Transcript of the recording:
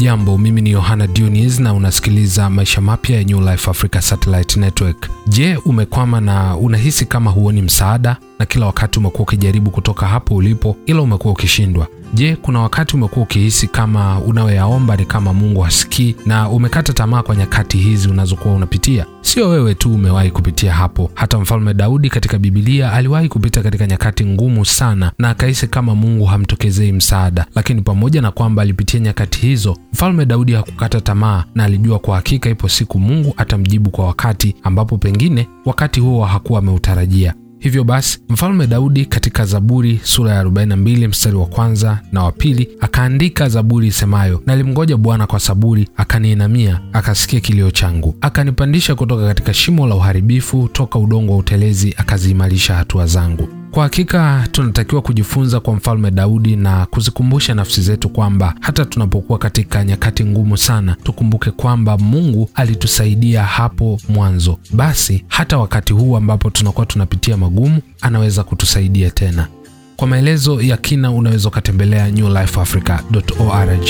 Hujambo, mimi ni Yohana Dunis na unasikiliza maisha mapya ya New Life Africa Satellite Network. Je, umekwama na unahisi kama huoni msaada na kila wakati umekuwa ukijaribu kutoka hapo ulipo ila umekuwa ukishindwa? Je, kuna wakati umekuwa ukihisi kama unayoyaomba ni kama Mungu hasikii na umekata tamaa kwa nyakati hizi unazokuwa unapitia? Sio wewe tu umewahi kupitia hapo. Hata Mfalme Daudi katika Bibilia aliwahi kupita katika nyakati ngumu sana na akahisi kama Mungu hamtokezei msaada. Lakini pamoja na kwamba alipitia nyakati hizo, Mfalme Daudi hakukata tamaa na alijua kwa hakika ipo siku Mungu atamjibu kwa wakati ambapo pengine wakati huo hakuwa ameutarajia. Hivyo basi mfalme Daudi katika Zaburi sura ya 42 mstari wa kwanza na wa pili akaandika zaburi isemayo, nalimngoja Bwana kwa saburi, akaniinamia, akasikia kilio changu, akanipandisha kutoka katika shimo la uharibifu, toka udongo wa utelezi, akaziimarisha hatua zangu. Kwa hakika tunatakiwa kujifunza kwa mfalme Daudi na kuzikumbusha nafsi zetu kwamba hata tunapokuwa katika nyakati ngumu sana, tukumbuke kwamba Mungu alitusaidia hapo mwanzo. Basi hata wakati huu ambapo tunakuwa tunapitia magumu, anaweza kutusaidia tena. Kwa maelezo ya kina unaweza ukatembelea newlifeafrica.org.